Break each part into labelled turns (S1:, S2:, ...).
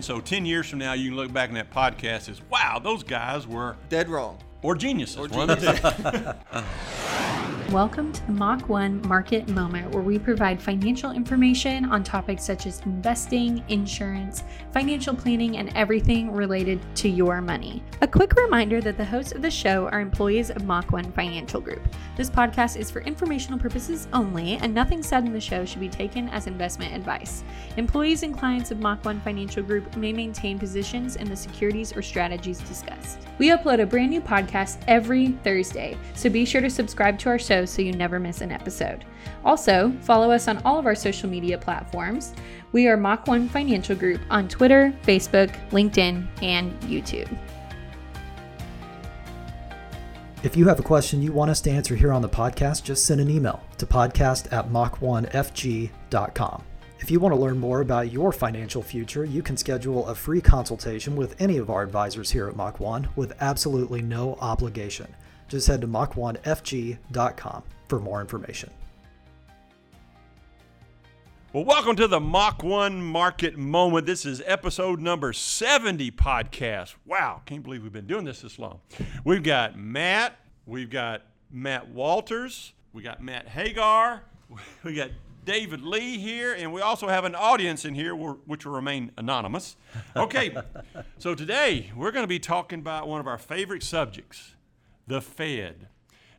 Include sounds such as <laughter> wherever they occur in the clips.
S1: So 10 years from now, you can look back in that podcast as, wow, those guys were,
S2: Dead wrong.
S1: or geniuses.
S2: Or
S1: one of the
S2: geniuses. <laughs>
S3: Welcome to the Mach 1 Market Moment, where we provide financial information on topics such as investing, insurance, financial planning, and everything related to your money. A quick reminder that the hosts of the show are employees of Mach 1 Financial Group. This podcast is for informational purposes only, and nothing said in the show should be taken as investment advice. Employees and clients of Mach 1 Financial Group may maintain positions in the securities or strategies discussed. We upload a brand new podcast every Thursday, so be sure to subscribe to our show so you never miss an episode. Also, follow us on all of our social media platforms. We are Mach 1 Financial Group on Twitter, Facebook, LinkedIn, and YouTube.
S4: If you have a question you want us to answer here on the podcast, just send an email to podcast at mach1fg.com. If you want to learn more about your financial future, you can schedule a free consultation with any of our advisors here at Mach 1 with absolutely no obligation. Just head to mach1fg.com for more information.
S1: Well, welcome to the Mach 1 Market Moment. This is episode number 70 podcast. Wow, can't believe we've been doing this this long. We've got Matt, we've got Matt Walters, we got Matt Hagar, <laughs> we got David Lee here, and we also have an audience in here which will remain anonymous. Okay, <laughs> so today we're going to be talking about one of our favorite subjects the Fed.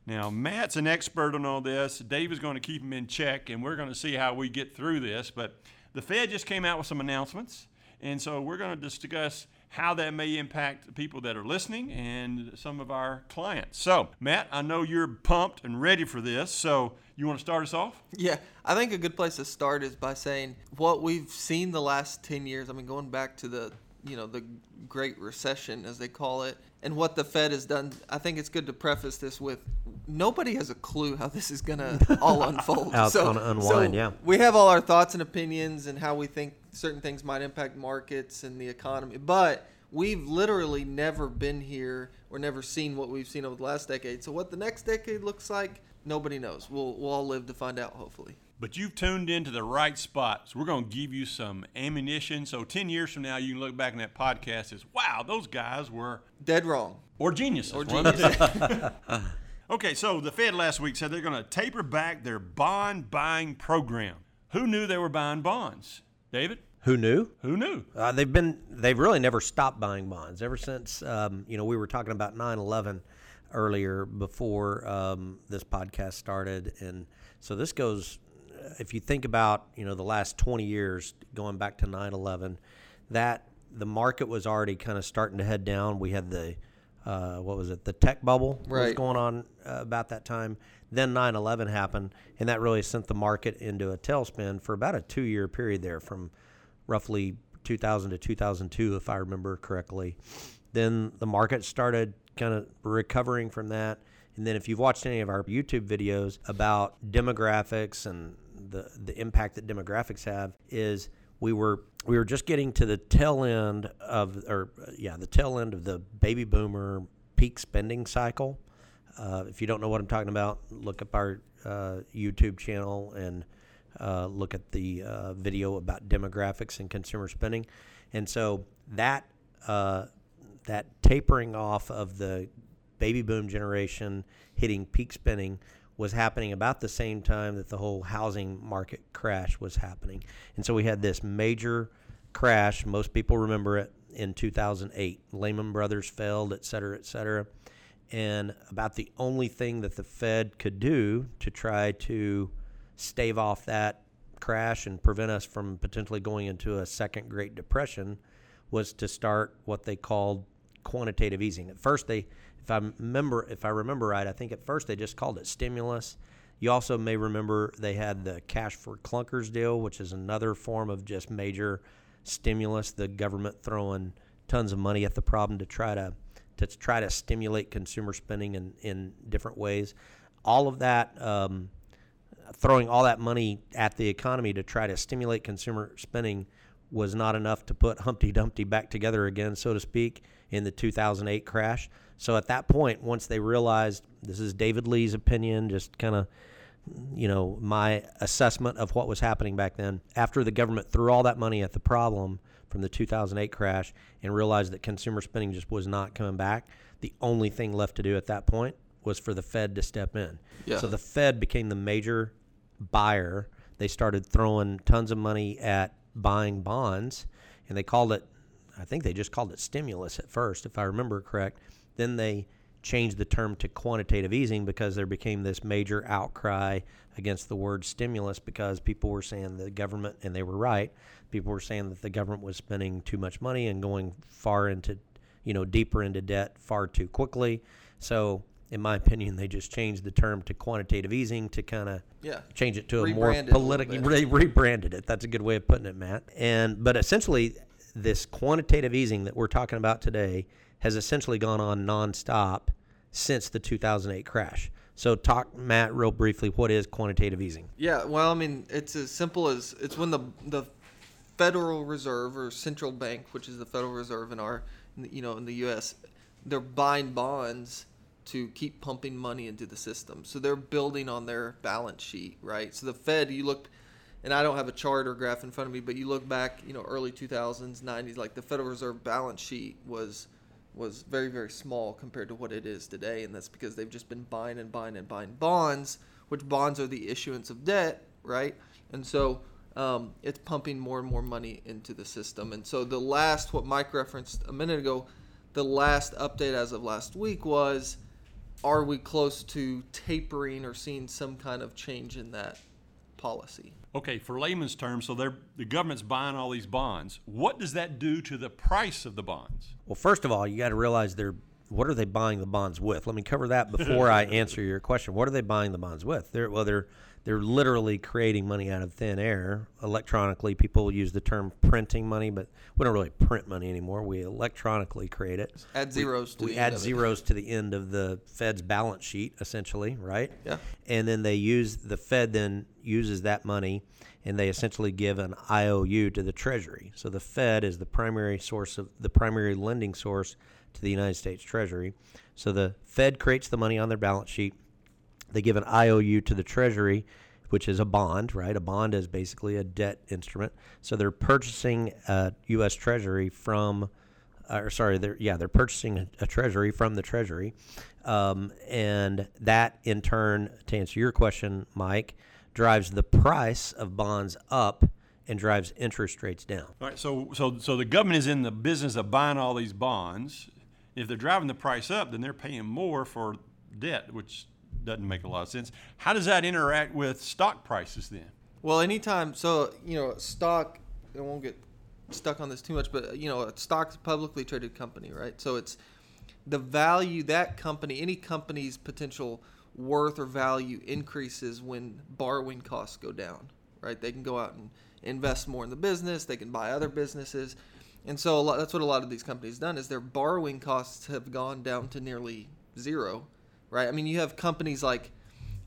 S1: Now, Matt's an expert on all this. Dave is going to keep him in check, and we're going to see how we get through this. But the Fed just came out with some announcements, and so we're going to discuss how that may impact people that are listening and some of our clients. So, Matt, I know you're pumped and ready for this. So, you want to start us off?
S2: Yeah, I think a good place to start is by saying what we've seen the last 10 years. I mean, going back to the, you know, the Great Recession, as they call it, and what the Fed has done. I think it's good to preface this with nobody has a clue how this is going to all <laughs> unfold.
S5: How it's gonna unwind,
S2: so
S5: yeah.
S2: We have all our thoughts and opinions and how we think certain things might impact markets and the economy, but we've literally never been here or never seen what we've seen over the last decade. So what the next decade looks like, nobody knows. We'll we'll all live to find out, hopefully.
S1: But you've tuned into the right spot. So we're going to give you some ammunition. So 10 years from now, you can look back in that podcast as, wow, those guys were,
S2: Dead wrong.
S1: or geniuses.
S2: Or
S1: one of the
S2: genius.
S1: Okay, so the Fed last week said they're going to taper back their bond buying program. Who knew they were buying bonds? David?
S5: Who knew?
S1: Who knew?
S5: Uh, they've been they've really never stopped buying bonds ever since um, you know we were talking about 9/11 earlier before um, this podcast started, and so this goes. If you think about you know the last 20 years going back to 9/11, that the market was already kind of starting to head down. We had the uh, what was it? The tech bubble was going on uh, about that time. Then 9/11 happened, and that really sent the market into a tailspin for about a two-year period there, from roughly 2000 to 2002, if I remember correctly. Then the market started kind of recovering from that. And then if you've watched any of our YouTube videos about demographics and the, the impact that demographics have is we were we were just getting to the tail end of or yeah the tail end of the baby boomer peak spending cycle uh, if you don't know what I'm talking about, look up our uh, YouTube channel and uh, look at the uh, video about demographics and consumer spending. And so that uh, that tapering off of the baby boom generation hitting peak spending was happening about the same time that the whole housing market crash was happening. And so we had this major crash. Most people remember it in 2008. Lehman Brothers failed, et cetera, et cetera and about the only thing that the Fed could do to try to stave off that crash and prevent us from potentially going into a second Great Depression was to start what they called quantitative easing. At first, they, if I remember, if I remember right, I think at first they just called it stimulus. You also may remember they had the cash for clunkers deal, which is another form of just major stimulus. The government throwing tons of money at the problem to try to to try to stimulate consumer spending in, in different ways. All of that, um, throwing all that money at the economy to try to stimulate consumer spending was not enough to put Humpty Dumpty back together again, so to speak, in the 2008 crash. So at that point, once they realized this is David Lee's opinion, just kind of you know, my assessment of what was happening back then. After the government threw all that money at the problem, from the 2008 crash and realized that consumer spending just was not coming back, the only thing left to do at that point was for the Fed to step in.
S2: Yeah.
S5: So the Fed became the major buyer. They started throwing tons of money at buying bonds, and they called it, I think they just called it stimulus at first, if I remember correct. Then they changed the term to quantitative easing because there became this major outcry against the word stimulus because people were saying the government, and they were right, people were saying that the government was spending too much money and going far into, you know, deeper into debt far too quickly. So, in my opinion, they just changed the term to quantitative easing to kind of
S2: Yeah.
S5: change it to a more
S2: Rebranded a little
S5: politically
S2: bit.
S5: re- rebranded it. That's a good way of putting it, Matt. And but essentially, this quantitative easing that we're talking about today has essentially gone on nonstop since the 2008 crash. So, talk, Matt, real briefly. What is quantitative easing?
S2: Yeah, well, I mean, it's as simple as it's when the the Federal Reserve or central bank, which is the Federal Reserve in our, you know, in the U.S., they're buying bonds to keep pumping money into the system. So they're building on their balance sheet, right? So the Fed, you look, and I don't have a chart or graph in front of me, but you look back, you know, early 2000s, 90s, like the Federal Reserve balance sheet was was very very small compared to what it is today, and that's because they've just been buying and buying and buying bonds, which bonds are the issuance of debt, right? And so um, it's pumping more and more money into the system. And so the last, what Mike referenced a minute ago, the last update as of last week was, are we close to tapering or seeing some kind of change in that policy?
S1: Okay, for layman's terms, so they're the government's buying all these bonds. What does that do to the price of the bonds?
S5: Well, first of all, you got to realize they're what are they buying the bonds with? Let me cover that <laughs> before I answer your question. What are they buying the bonds with? They're well, they're they're literally creating money out of thin air electronically. People use the term printing money, but we don't really print money anymore. We electronically create it.
S2: Add zeros to
S5: we
S2: the
S5: add
S2: end of it.
S5: zeros to the end of the Fed's balance sheet, essentially, right?
S2: Yeah.
S5: And then they use the Fed then uses that money, and they essentially give an IOU to the Treasury. So the Fed is the primary source of the primary lending source to the United States Treasury. So the Fed creates the money on their balance sheet. They give an IOU to the Treasury, which is a bond, right? A bond is basically a debt instrument. So they're purchasing a U.S. Treasury from or sorry, they're yeah, they're purchasing a, a treasury from the treasury, um, and that in turn, to answer your question, Mike, drives the price of bonds up and drives interest rates down.
S1: All right, so so so the government is in the business of buying all these bonds. If they're driving the price up, then they're paying more for debt, which doesn't make a lot of sense. How does that interact with stock prices then?
S2: Well, anytime, so you know, stock. I won't get stuck on this too much, but you know, a stock's a publicly traded company, right? So it's the value that company, any company's potential worth or value increases when borrowing costs go down, right? They can go out and invest more in the business. They can buy other businesses, and so lot, that's what a lot of these companies done is their borrowing costs have gone down to nearly zero, right? I mean, you have companies like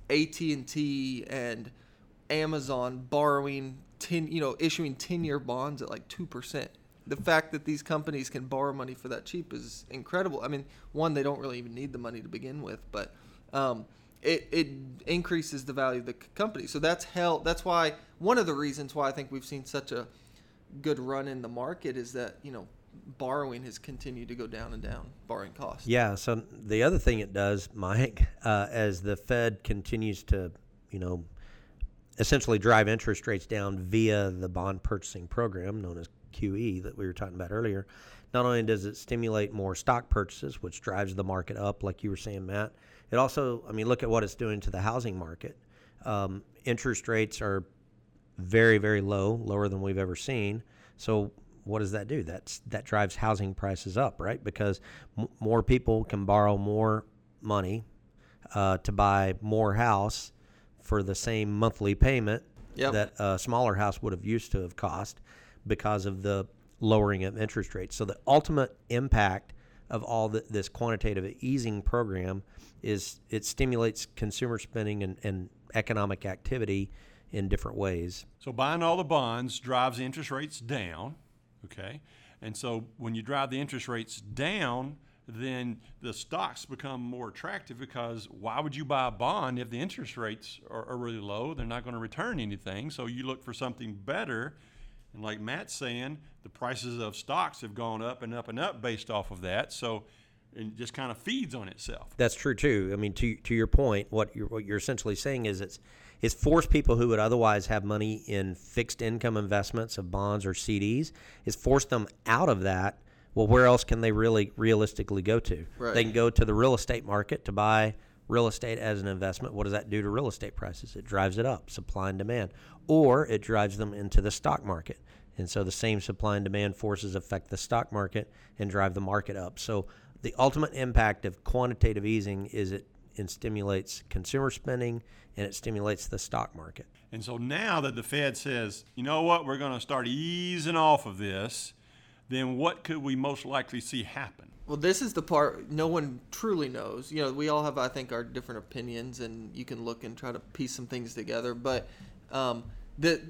S2: AT and Amazon borrowing ten, you know, issuing ten-year bonds at like two percent. The fact that these companies can borrow money for that cheap is incredible. I mean, one, they don't really even need the money to begin with, but um, it it increases the value of the company. So that's hell. That's why one of the reasons why I think we've seen such a good run in the market is that you know borrowing has continued to go down and down, borrowing costs.
S5: Yeah. So the other thing it does, Mike, uh, as the Fed continues to, you know, essentially drive interest rates down via the bond purchasing program known as QE that we were talking about earlier, not only does it stimulate more stock purchases, which drives the market up, like you were saying, Matt, it also, I mean, look at what it's doing to the housing market. Um, interest rates are very, very low, lower than we've ever seen. So what does that do? That's that drives housing prices up, right? Because m- more people can borrow more money uh, to buy more house for the same monthly payment
S2: Yep.
S5: that a smaller house would have used to have cost because of the lowering of interest rates. So the ultimate impact of all the, this quantitative easing program is it stimulates consumer spending and, and economic activity in different ways.
S1: So buying all the bonds drives interest rates down, okay? And so when you drive the interest rates down, then the stocks become more attractive because why would you buy a bond if the interest rates are, are really low? They're not going to return anything. So you look for something better And like Matt's saying, the prices of stocks have gone up and up and up based off of that. So it just kind of feeds on itself.
S5: That's true too. I mean, to to your point, what you're what you're essentially saying is it's it's forced people who would otherwise have money in fixed income investments of bonds or CDs. It's forced them out of that. Well, where else can they really realistically go to?
S2: Right.
S5: They can go to the real estate market to buy real estate as an investment. What does that do to real estate prices? It drives it up, supply and demand, or it drives them into the stock market. And so the same supply and demand forces affect the stock market and drive the market up. So the ultimate impact of quantitative easing is it, it stimulates consumer spending and it stimulates the stock market.
S1: And so now that the Fed says, you know what, we're going to start easing off of this, then what could we most likely see happen?
S2: Well, this is the part no one truly knows. You know, we all have, I think, our different opinions, and you can look and try to piece some things together. But um, the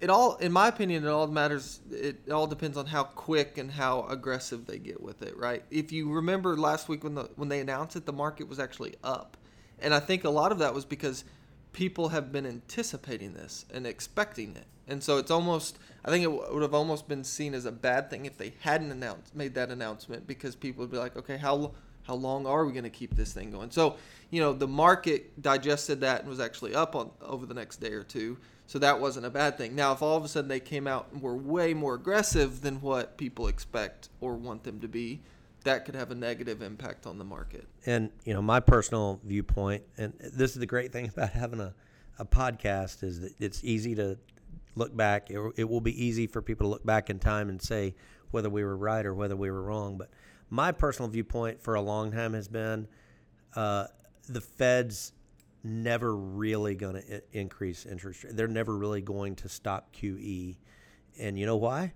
S2: it all, in my opinion, it all matters. It all depends on how quick and how aggressive they get with it, right? If you remember last week when the when they announced it, the market was actually up, and I think a lot of that was because people have been anticipating this and expecting it. And so it's almost, I think it would have almost been seen as a bad thing if they hadn't announced, made that announcement because people would be like, okay, how, how long are we going to keep this thing going? So, you know, the market digested that and was actually up on over the next day or two. So that wasn't a bad thing. Now, if all of a sudden they came out and were way more aggressive than what people expect or want them to be, that could have a negative impact on the market.
S5: And you know, my personal viewpoint, and this is the great thing <laughs> about having a, a podcast, is that it's easy to look back. It, it will be easy for people to look back in time and say whether we were right or whether we were wrong. But my personal viewpoint for a long time has been uh, the Fed's never really going to increase interest rate. They're never really going to stop QE. And you know why?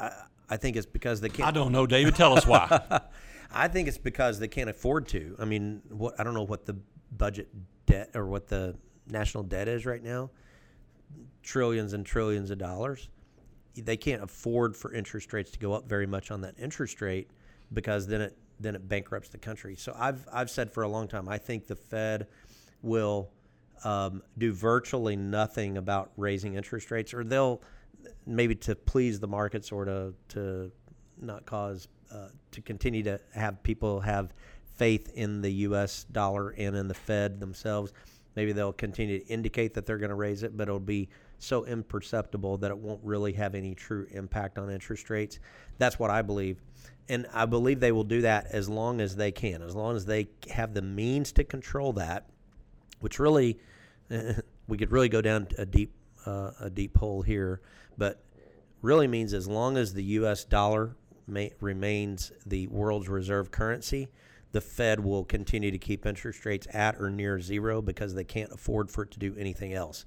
S5: I, I think it's because they can't.
S1: I don't know, David. Tell us why. <laughs>
S5: I think it's because they can't afford to. I mean, what I don't know what the budget debt or what the national debt is right now. Trillions and trillions of dollars. They can't afford for interest rates to go up very much on that interest rate because then it then it bankrupts the country. So I've I've said for a long time I think the Fed will um, do virtually nothing about raising interest rates, or they'll maybe to please the markets or to to not cause uh, to continue to have people have faith in the U.S. dollar and in the Fed themselves. Maybe they'll continue to indicate that they're going to raise it, but it'll be so imperceptible that it won't really have any true impact on interest rates. That's what I believe. And I believe they will do that as long as they can, as long as they have the means to control that, which really, <laughs> we could really go down a deep, uh, a deep hole here, but really means as long as the U.S. dollar may, remains the world's reserve currency, the Fed will continue to keep interest rates at or near zero because they can't afford for it to do anything else.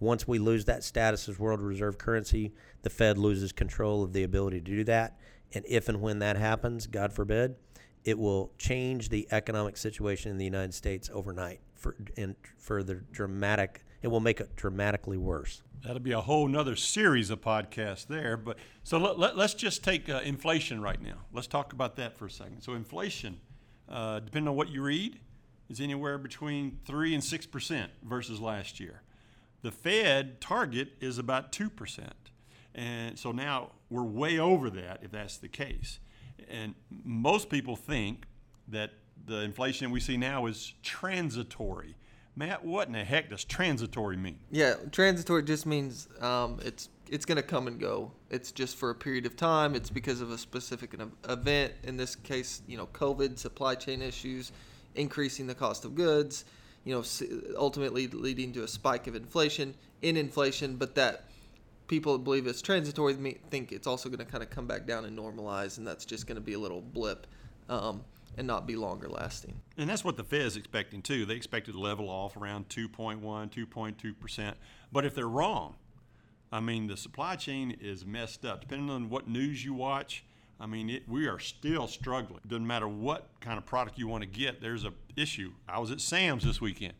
S5: Once we lose that status as world reserve currency, the Fed loses control of the ability to do that. And if and when that happens, God forbid, it will change the economic situation in the United States overnight for and further dramatic. It will make it dramatically worse.
S1: That'll be a whole nother series of podcasts there. But so let, let, us just take uh, inflation right now. Let's talk about that for a second. So inflation, uh, depending on what you read, is anywhere between three and six percent versus last year. The Fed target is about two percent, and so now we're way over that if that's the case. And most people think that the inflation we see now is transitory. Matt, what in the heck does transitory mean?
S2: Yeah, transitory just means um, it's it's going to come and go. It's just for a period of time. It's because of a specific event. In this case, you know, COVID, supply chain issues, increasing the cost of goods. You know, ultimately leading to a spike of inflation in inflation. But that people believe it's transitory think it's also going to kind of come back down and normalize, and that's just going to be a little blip. Um, and not be longer lasting.
S1: And that's what the Fed is expecting too. They expect it to level off around 2.1, 2.2%. But if they're wrong, I mean, the supply chain is messed up. Depending on what news you watch, I mean, it, we are still struggling. Doesn't matter what kind of product you want to get, there's a issue. I was at Sam's this weekend.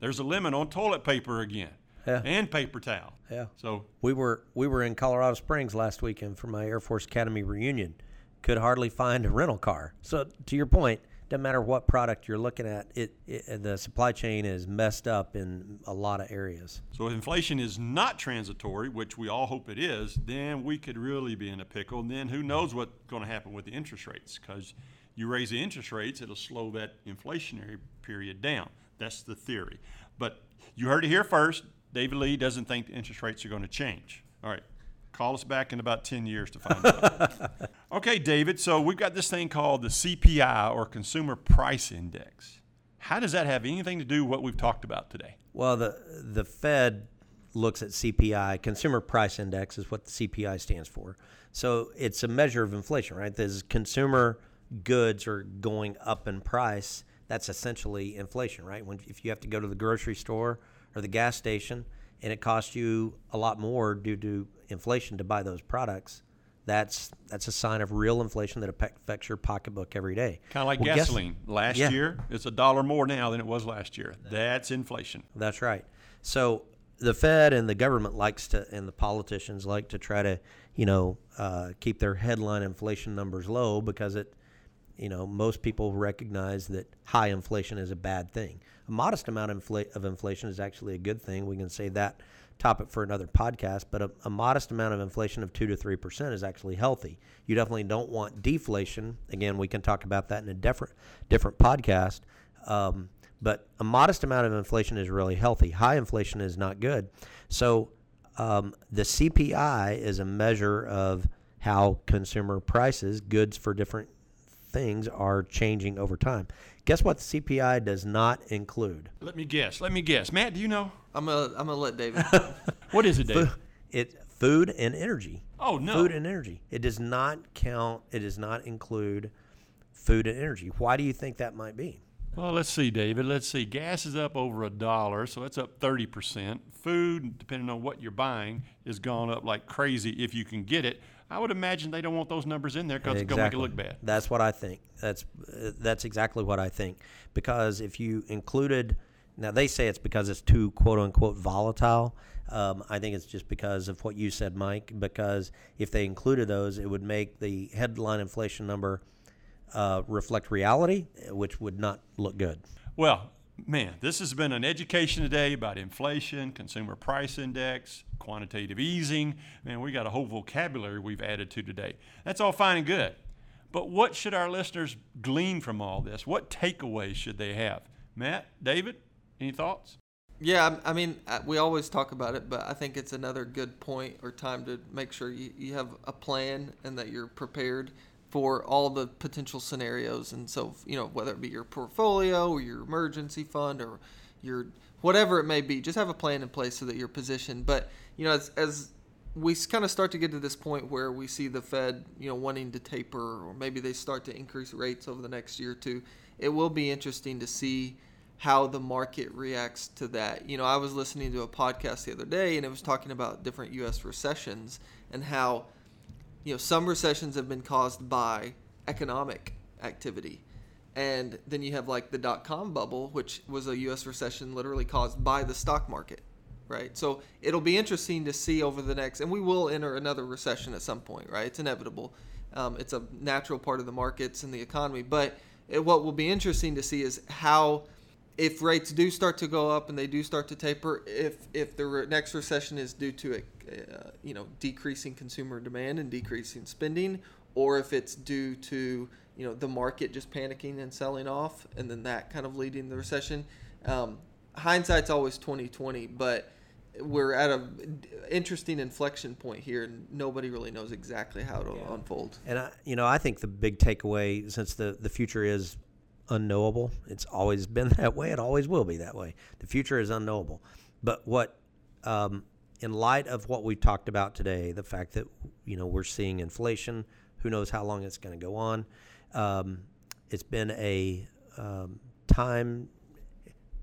S1: There's a limit on toilet paper again.
S5: Yeah.
S1: And paper towel.
S5: Yeah.
S1: So
S5: we were we were in Colorado Springs last weekend for my Air Force Academy reunion could hardly find a rental car. So to your point, doesn't matter what product you're looking at, it, it uh, the supply chain is messed up in a lot of areas.
S1: So if inflation is not transitory, which we all hope it is, then we could really be in a pickle. And then who knows what's going to happen with the interest rates? Because you raise the interest rates, it'll slow that inflationary period down. That's the theory. But you heard it here first. David Lee doesn't think the interest rates are going to change. All right. Call us back in about 10 years to find out. <laughs> okay, David. So we've got this thing called the CPI or Consumer Price Index. How does that have anything to do with what we've talked about today?
S5: Well, the the Fed looks at CPI, Consumer Price Index is what the CPI stands for. So it's a measure of inflation, right? There's consumer goods are going up in price. That's essentially inflation, right? When if you have to go to the grocery store or the gas station and it costs you a lot more due to inflation to buy those products, that's that's a sign of real inflation that affects your pocketbook every day.
S1: Kind of like
S5: Well, guess-
S1: gasoline. last
S5: Yeah.
S1: year, it's a dollar more now than it was last year. That's inflation.
S5: That's right. So the Fed and the government likes to, and the politicians like to try to, you know, uh, keep their headline inflation numbers low because it, you know, most people recognize that high inflation is a bad thing. A modest amount of, infl- of inflation is actually a good thing. We can save that topic for another podcast, but a, a modest amount of inflation of two to three percent is actually healthy. You definitely don't want deflation. Again, we can talk about that in a different different podcast. Um, but a modest amount of inflation is really healthy. High inflation is not good. So um, the CPI is a measure of how consumer prices, goods for different things, are changing over time. Guess what? The CPI does not include.
S1: Let me guess. Let me guess. Matt, do you know?
S2: I'm gonna I'm gonna let David. <laughs>
S1: What is it, Dave?
S5: It food and energy.
S1: Oh, no.
S5: Food and energy. It does not count. It does not include food and energy. Why do you think that might be?
S1: Well, let's see, David. Let's see. Gas is up over a dollar, so that's up 30%. Food, depending on what you're buying, is gone up like crazy if you can get it. I would imagine they don't want those numbers in there because it's going to make it look bad.
S5: That's what I think. That's uh, that's exactly what I think. Because if you included, now they say it's because it's too quote unquote volatile. Um, I think it's just because of what you said, Mike. Because if they included those, it would make the headline inflation number uh, reflect reality, which would not look good.
S1: Well, man, this has been an education today about inflation, consumer price index, quantitative easing. Man, we got a whole vocabulary we've added to today. That's all fine and good. But what should our listeners glean from all this? What takeaways should they have? Matt, David, any thoughts?
S2: Yeah, I mean, uh, we always talk about it, but I think it's another good point or time to make sure you have a plan and that you're prepared for all the potential scenarios. And so, you know, whether it be your portfolio or your emergency fund or your whatever it may be, just have a plan in place so that you're positioned. But, you know, as, as we kind of start to get to this point where we see the Fed, you know, wanting to taper or maybe they start to increase rates over the next year or two, it will be interesting to see how the market reacts to that. You know, I was listening to a podcast the other day and it was talking about different US recessions and how you know some recessions have been caused by economic activity. And then you have like the dot com bubble, which was a US recession literally caused by the stock market, right? So it'll be interesting to see over the next, and we will enter another recession at some point, right? It's inevitable. Um, it's a natural part of the markets and the economy. But it, what will be interesting to see is how if rates do start to go up and they do start to taper, if if the re- next recession is due to a uh, you know decreasing consumer demand and decreasing spending, or if it's due to you know the market just panicking and selling off, and then that kind of leading the recession. Um, hindsight's always twenty twenty, but we're at a interesting inflection point here, and nobody really knows exactly how it'll unfold.
S5: And I, you know, I think the big takeaway, since the the future is unknowable, it's always <laughs> been that way. It always will be that way. The future is unknowable. But what, um, in light of what we talked about today, the fact that you know we're seeing inflation, who knows how long it's going to go on. Um, it's been a um, time.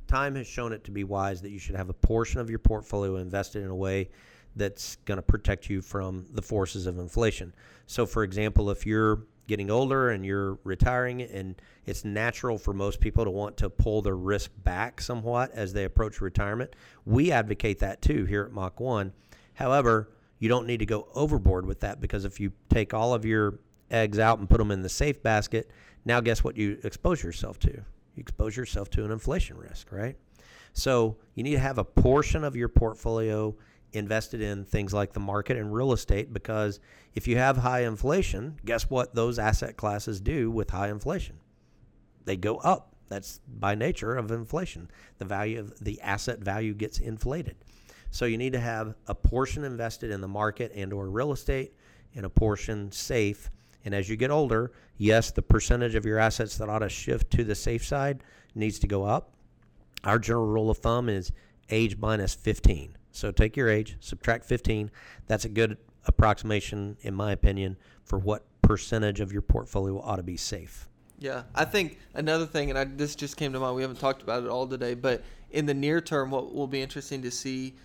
S5: Time has shown it to be wise that you should have a portion of your portfolio invested in a way that's going to protect you from the forces of inflation. So, for example, if you're getting older and you're retiring, and it's natural for most people to want to pull their risk back somewhat as they approach retirement, we advocate that too here at Mach 1. However, you don't need to go overboard with that because if you take all of your eggs out and put them in the safe basket. Now, guess what you expose yourself to? You expose yourself to an inflation risk, right? So you need to have a portion of your portfolio invested in things like the market and real estate because if you have high inflation, guess what those asset classes do with high inflation? They go up. That's by nature of inflation. The value of the asset value gets inflated. So you need to have a portion invested in the market and or real estate and a portion safe. And as you get older, yes, the percentage of your assets that ought to shift to the safe side needs to go up. Our general rule of thumb is age minus 15. So take your age, subtract 15. That's a good approximation, in my opinion, for what percentage of your portfolio ought to be safe.
S2: Yeah, I think another thing, and I, this just came to mind. We haven't talked about it all today, but in the near term, what will be interesting to see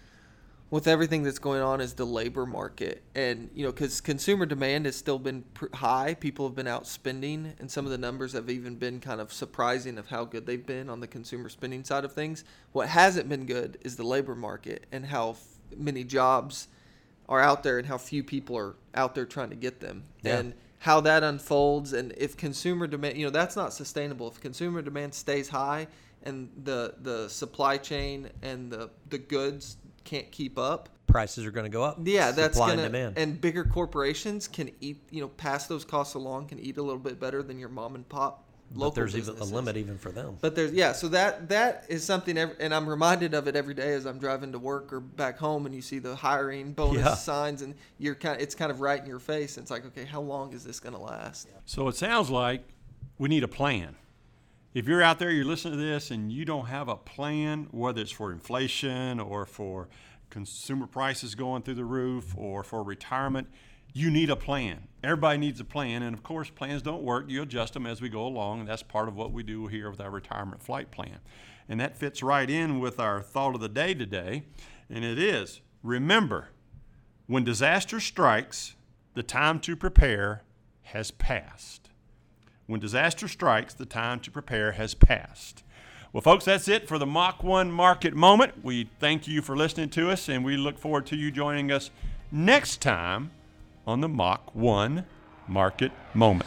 S2: with everything that's going on is the labor market, and you know, because consumer demand has still been pr- high. People have been out spending, and some of the numbers have even been kind of surprising of how good they've been on the consumer spending side of things. What hasn't been good is the labor market and how f- many jobs are out there and how few people are out there trying to get them.
S5: Yeah.
S2: And how that unfolds and if consumer demand you know that's not sustainable if consumer demand stays high and the the supply chain and the the goods can't keep up
S5: Prices are going to go up.
S2: yeah that's
S5: Supply
S2: gonna
S5: and demand.
S2: and bigger corporations can eat you know pass those costs along can eat a little bit better than your mom and pop local
S5: but there's even a limit even for them.
S2: But there's yeah, so that that is something, ev and I'm reminded of it every day as I'm driving to work or back home, and you see the hiring bonus
S5: Yeah.
S2: signs, and you're kind, of, it's kind of right in your face. And it's like, okay, how long is this going to last?
S1: So it sounds like we need a plan. If you're out there, you're listening to this, and you don't have a plan, whether it's for inflation or for consumer prices going through the roof or for retirement, you need a plan. Everybody needs a plan, and of course, plans don't work. You adjust them as we go along, and that's part of what we do here with our retirement flight plan. And that fits right in with our thought of the day today, and it is remember, when disaster strikes, the time to prepare has passed. When disaster strikes, the time to prepare has passed. Well, folks, that's it for the Mach 1 Market Moment. We thank you for listening to us, and we look forward to you joining us next time on the Mach 1 Market Moment.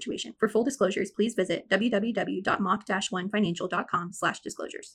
S6: For full disclosures, please visit www.mach-1financial.com slash disclosures.